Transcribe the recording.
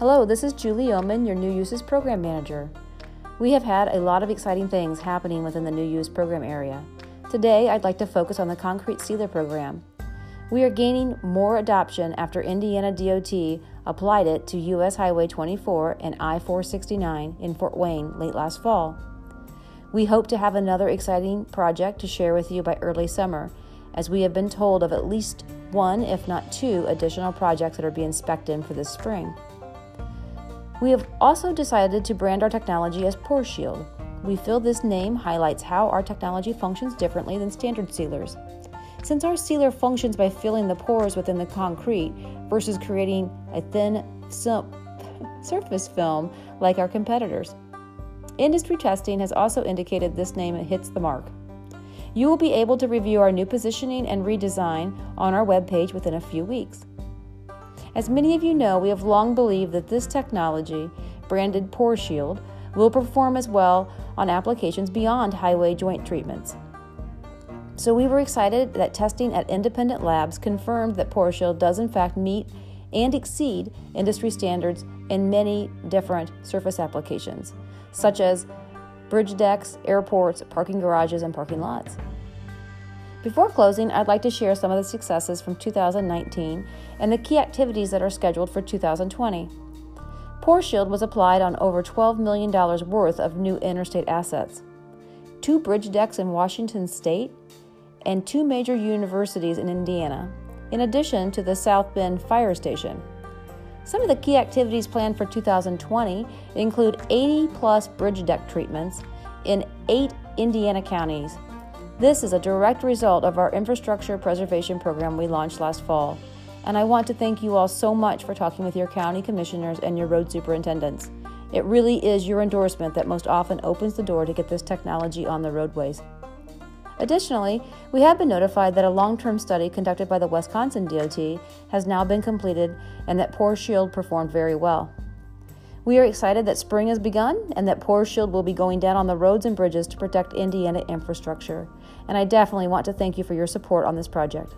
Hello, this is Julie Ohmen, your New Uses Program Manager. We have had a lot of exciting things happening within the New Use program area. Today, I'd like to focus on the Concrete Sealer program. We are gaining more adoption after Indiana DOT applied it to U.S. Highway 24 and I 469 in Fort Wayne late last fall. We hope to have another exciting project to share with you by early summer, as we have been told of at least one, if not two, additional projects that are being spec'd in for this spring. We have also decided to brand our technology as Pore Shield. We feel this name highlights how our technology functions differently than standard sealers. Since our sealer functions by filling the pores within the concrete versus creating a thin surface film like our competitors. Industry testing has also indicated this name hits the mark. You will be able to review our new positioning and redesign on our webpage within a few weeks. As many of you know, we have long believed that this technology, branded Pore Shield, will perform as well on applications beyond highway joint treatments. So we were excited that testing at independent labs confirmed that Pore Shield does in fact meet and exceed industry standards in many different surface applications, such as bridge decks, airports, parking garages, and parking lots. Before closing, I'd like to share some of the successes from 2019 and the key activities that are scheduled for 2020. Pore Shield was applied on over $12 million worth of new interstate assets, two bridge decks in Washington state, and two major universities in Indiana, in addition to the South Bend Fire Station. Some of the key activities planned for 2020 include 80 plus bridge deck treatments in eight Indiana counties. This is a direct result of our infrastructure preservation program we launched last fall. And I want to thank you all so much for talking with your county commissioners and your road superintendents. It really is your endorsement that most often opens the door to get this technology on the roadways. Additionally, we have been notified that a long term study conducted by the Wisconsin DOT has now been completed and that Pore Shield performed very well. We are excited that spring has begun and that Pore Shield will be going down on the roads and bridges to protect Indiana infrastructure. And I definitely want to thank you for your support on this project.